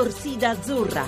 Torsida Azzurra.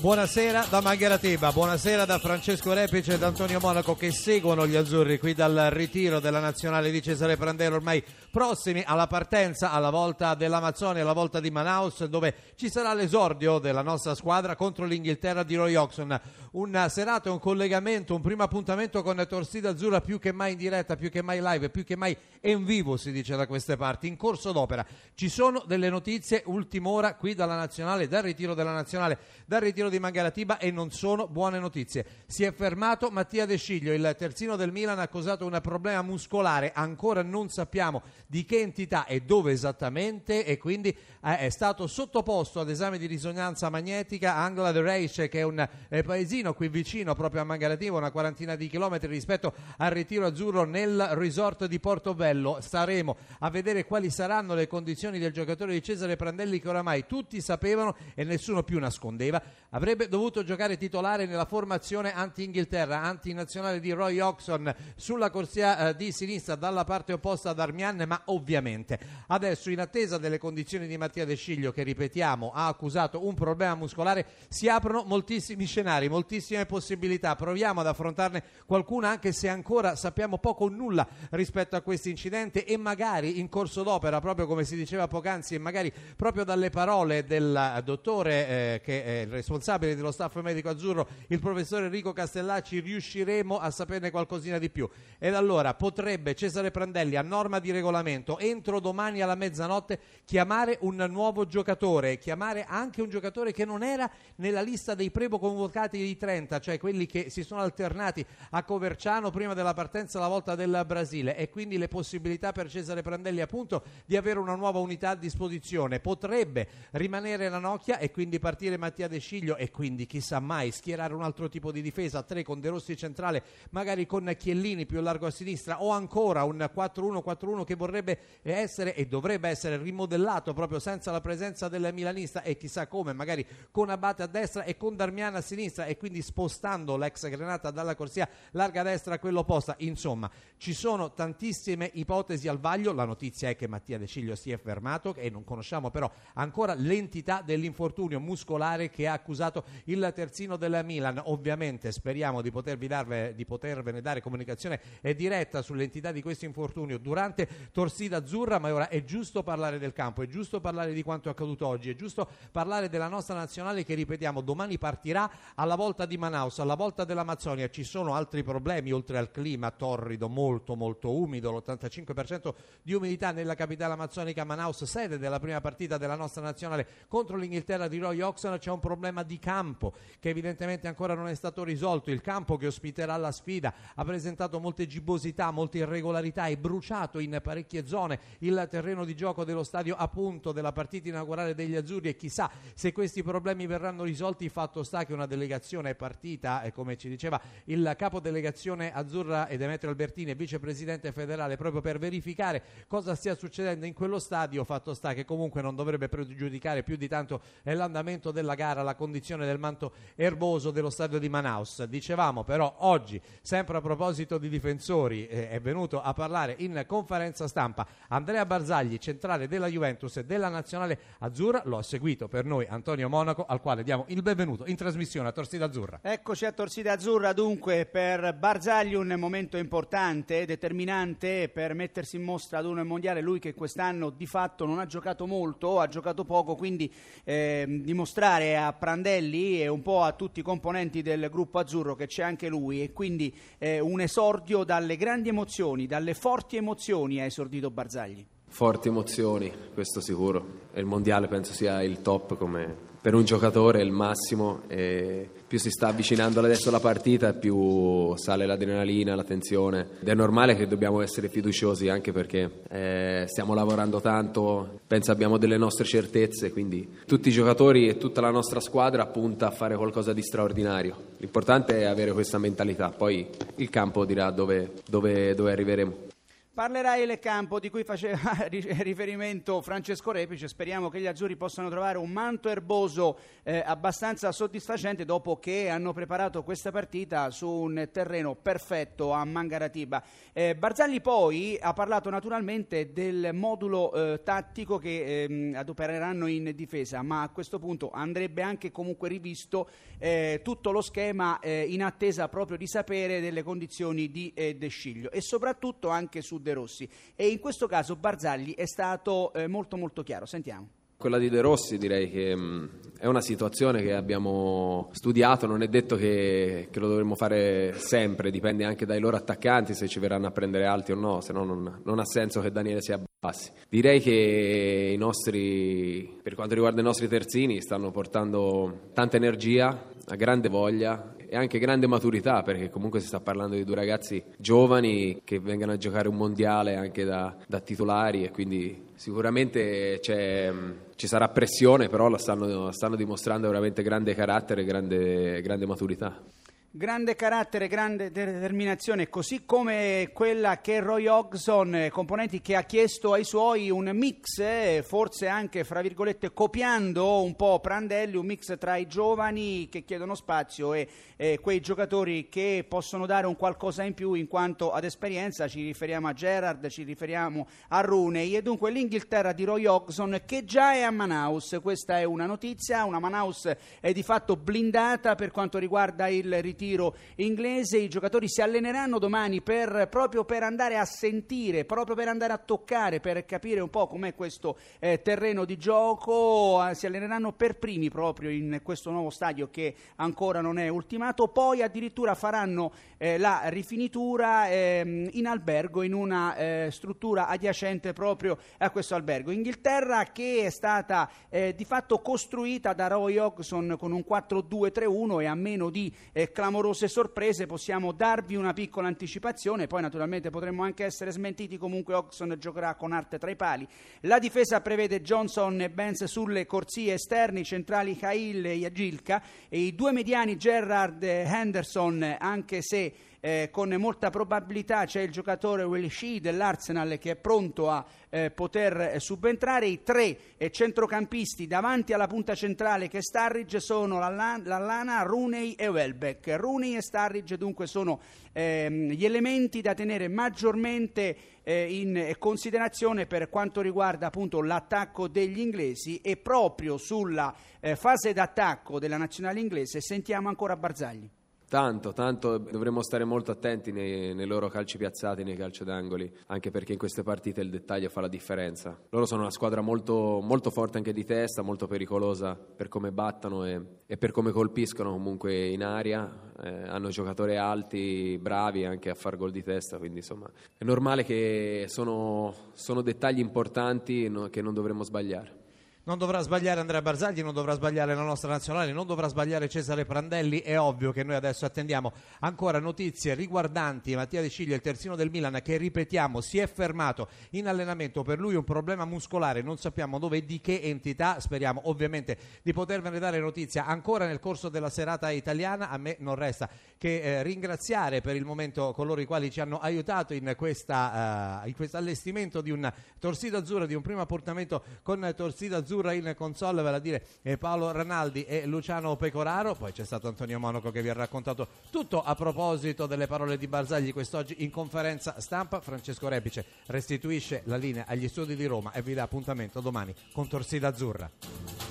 Buonasera da Magherateba, buonasera da Francesco Repice e da Antonio Monaco che seguono gli azzurri qui dal ritiro della nazionale di Cesare Prandello ormai prossimi alla partenza alla volta dell'Amazzonia, alla volta di Manaus dove ci sarà l'esordio della nostra squadra contro l'Inghilterra di Roy Oxon. Un serata, un collegamento, un primo appuntamento con Torsida Azzurra più che mai in diretta, più che mai live, più che mai in vivo si dice da queste parti, in corso d'opera. Ci sono delle notizie ultim'ora qui dalla nazionale, dal ritiro della nazionale, dal ritiro di Mangaratiba e non sono buone notizie. Si è fermato Mattia De Sciglio, il terzino del Milan ha causato un problema muscolare, ancora non sappiamo di che entità e dove esattamente e quindi eh, è stato sottoposto ad esame di risonanza magnetica a Angla de Reich che è un eh, paesino qui vicino proprio a Mangaratiba, una quarantina di chilometri rispetto al ritiro azzurro nel resort di Portobello. Staremo a vedere quali saranno le condizioni del giocatore di Cesare Prandelli che oramai tutti sapevano e nessuno più nascondeva avrebbe dovuto giocare titolare nella formazione anti-Inghilterra, anti-nazionale di Roy Oxon sulla corsia eh, di sinistra dalla parte opposta ad Armian, ma ovviamente. Adesso in attesa delle condizioni di Mattia De Sciglio che ripetiamo ha accusato un problema muscolare, si aprono moltissimi scenari, moltissime possibilità, proviamo ad affrontarne qualcuna anche se ancora sappiamo poco o nulla rispetto a questo incidente e magari in corso d'opera, proprio come si diceva poc'anzi e magari proprio dalle parole del dottore eh, che è il responsabile responsabile dello staff medico azzurro, il professor Enrico Castellacci, riusciremo a saperne qualcosina di più. Ed allora potrebbe Cesare Prandelli, a norma di regolamento, entro domani alla mezzanotte, chiamare un nuovo giocatore, chiamare anche un giocatore che non era nella lista dei prebo convocati di 30, cioè quelli che si sono alternati a Coverciano prima della partenza alla volta del Brasile e quindi le possibilità per Cesare Prandelli appunto di avere una nuova unità a disposizione. Potrebbe rimanere la Nokia e quindi partire Mattia De Sciglio e quindi chissà mai schierare un altro tipo di difesa, 3 con De Rossi centrale, magari con Chiellini più largo a sinistra o ancora un 4-1-4-1 che vorrebbe essere e dovrebbe essere rimodellato proprio senza la presenza del milanista e chissà come, magari con Abate a destra e con Darmiana a sinistra e quindi spostando l'ex Granata dalla corsia larga a destra a quella opposta. Insomma, ci sono tantissime ipotesi al vaglio, la notizia è che Mattia De Ciglio si è fermato e non conosciamo però ancora l'entità dell'infortunio muscolare che ha accusato utilizzato il terzino del Milan. Ovviamente speriamo di, darve, di potervene dare comunicazione diretta sull'entità di questo infortunio durante Torsida Azzurra, ma ora è giusto parlare del campo, è giusto parlare di quanto è accaduto oggi, è giusto parlare della nostra nazionale che ripetiamo domani partirà alla volta di Manaus, alla volta dell'Amazzonia. Ci sono altri problemi oltre al clima torrido, molto molto umido, l'85% di umidità nella capitale amazzonica Manaus, sede della prima partita della nostra nazionale contro l'Inghilterra di Roy Oxon, c'è un problema di campo che evidentemente ancora non è stato risolto. Il campo che ospiterà la sfida ha presentato molte gibbosità, molte irregolarità e bruciato in parecchie zone il terreno di gioco dello stadio appunto della partita inaugurale degli Azzurri e chissà se questi problemi verranno risolti. Fatto sta che una delegazione è partita e come ci diceva il capo delegazione azzurra Demetrio Albertini, vicepresidente federale, proprio per verificare cosa stia succedendo in quello stadio. Fatto sta che comunque non dovrebbe pregiudicare più di tanto l'andamento della gara, la condizione condizione del manto erboso dello stadio di Manaus. Dicevamo però oggi, sempre a proposito di difensori, eh, è venuto a parlare in conferenza stampa Andrea Barzagli, centrale della Juventus e della Nazionale Azzurra. Lo ha seguito per noi Antonio Monaco, al quale diamo il benvenuto in trasmissione a Torsida Azzurra. Eccoci a Torsida Azzurra, dunque per Barzagli un momento importante, determinante per mettersi in mostra ad un mondiale. Lui che quest'anno di fatto non ha giocato molto, ha giocato poco, quindi eh, dimostrare a Prandelli Prandelli e un po' a tutti i componenti del gruppo azzurro che c'è anche lui e quindi eh, un esordio dalle grandi emozioni, dalle forti emozioni ha esordito Barzagli. Forti emozioni, questo sicuro. Il mondiale penso sia il top come per un giocatore, è il massimo. E più si sta avvicinando adesso la partita, più sale l'adrenalina, la tensione. Ed è normale che dobbiamo essere fiduciosi anche perché eh, stiamo lavorando tanto, penso abbiamo delle nostre certezze, quindi tutti i giocatori e tutta la nostra squadra punta a fare qualcosa di straordinario. L'importante è avere questa mentalità, poi il campo dirà dove, dove, dove arriveremo. Parlerà il campo di cui faceva riferimento Francesco Repice. Speriamo che gli azzurri possano trovare un manto erboso eh, abbastanza soddisfacente dopo che hanno preparato questa partita su un terreno perfetto a Mangaratiba. Eh, Barzagli poi ha parlato naturalmente del modulo eh, tattico che ehm, adopereranno in difesa, ma a questo punto andrebbe anche comunque rivisto eh, tutto lo schema eh, in attesa proprio di sapere delle condizioni di eh, Desciglio e soprattutto anche su De Rossi e in questo caso Barzagli è stato eh, molto molto chiaro. Sentiamo. Quella di De Rossi direi che mh, è una situazione che abbiamo studiato, non è detto che, che, lo dovremmo fare sempre, dipende anche dai loro attaccanti se ci verranno a prendere alti o no, se no non, non ha senso che Daniele sia bassi. Direi che i nostri, per quanto riguarda i nostri terzini, stanno portando tanta energia, una grande voglia e anche grande maturità perché comunque si sta parlando di due ragazzi giovani che vengono a giocare un mondiale anche da, da titolari e quindi sicuramente ci sarà pressione però la stanno, stanno dimostrando veramente grande carattere e grande, grande maturità. Grande carattere, grande determinazione, così come quella che Roy Hodgson, eh, componenti che ha chiesto ai suoi un mix, eh, forse anche fra virgolette copiando un po' Prandelli, un mix tra i giovani che chiedono spazio e eh, quei giocatori che possono dare un qualcosa in più in quanto ad esperienza, ci riferiamo a Gerard, ci riferiamo a Rooney. E dunque l'Inghilterra di Roy Hodgson che già è a Manaus, questa è una notizia, una Manaus è di fatto blindata per quanto riguarda il ritorno ritiro inglese. I giocatori si alleneranno domani per, proprio per andare a sentire, proprio per andare a toccare, per capire un po' com'è questo eh, terreno di gioco. Eh, si alleneranno per primi proprio in questo nuovo stadio che ancora non è ultimato. Poi addirittura faranno eh, la rifinitura ehm, in albergo, in una eh, struttura adiacente proprio a questo albergo. Inghilterra che è stata eh, di fatto costruita da Roy Hodgson con un 4-2-3-1 e a meno di eh, clamorose sorprese, possiamo darvi una piccola anticipazione, poi naturalmente potremmo anche essere smentiti, comunque Oxon giocherà con arte tra i pali. La difesa prevede Johnson e Benz sulle corsie esterni, centrali Cahill e Agilka e i due mediani Gerrard e Henderson, anche se eh, con molta probabilità c'è il giocatore Will Shee dell'Arsenal che è pronto a eh, poter eh, subentrare. I tre eh, centrocampisti davanti alla punta centrale che è Starridge sono Lallana, Rooney e Welbeck. Rooney e Starridge dunque sono ehm, gli elementi da tenere maggiormente eh, in considerazione per quanto riguarda appunto l'attacco degli inglesi e proprio sulla eh, fase d'attacco della nazionale inglese sentiamo ancora Barzagli. Tanto, tanto dovremmo stare molto attenti nei, nei, loro calci piazzati, nei calci d'angoli, anche perché in queste partite il dettaglio fa la differenza. Loro sono una squadra molto, molto forte anche di testa, molto pericolosa per come battono e, e per come colpiscono comunque in aria. Eh, hanno giocatori alti, bravi anche a far gol di testa, quindi insomma è normale che sono, sono dettagli importanti che non dovremmo sbagliare. Non dovrà sbagliare Andrea Barzagli, non dovrà sbagliare la nostra nazionale, non dovrà sbagliare Cesare Prandelli. È ovvio che noi adesso attendiamo ancora notizie riguardanti Mattia De Ciglio, il terzino del Milan, che ripetiamo si è fermato in allenamento. Per lui un problema muscolare, non sappiamo dove e di che entità. Speriamo ovviamente di potervene dare notizia ancora nel corso della serata italiana. A me non resta che eh, ringraziare per il momento coloro i quali ci hanno aiutato in, in questo allestimento di un Torsido Azzurro, di un primo appuntamento con Torsido Azzurro azzurra in console, vale a dire eh, Paolo Ranaldi e Luciano Pecoraro. Poi c'è stato Antonio Monaco che vi ha raccontato tutto a proposito delle parole di Barzagli quest'oggi in conferenza stampa. Francesco Repice restituisce la linea agli studi di Roma e vi dà appuntamento domani con Torsida Azzurra.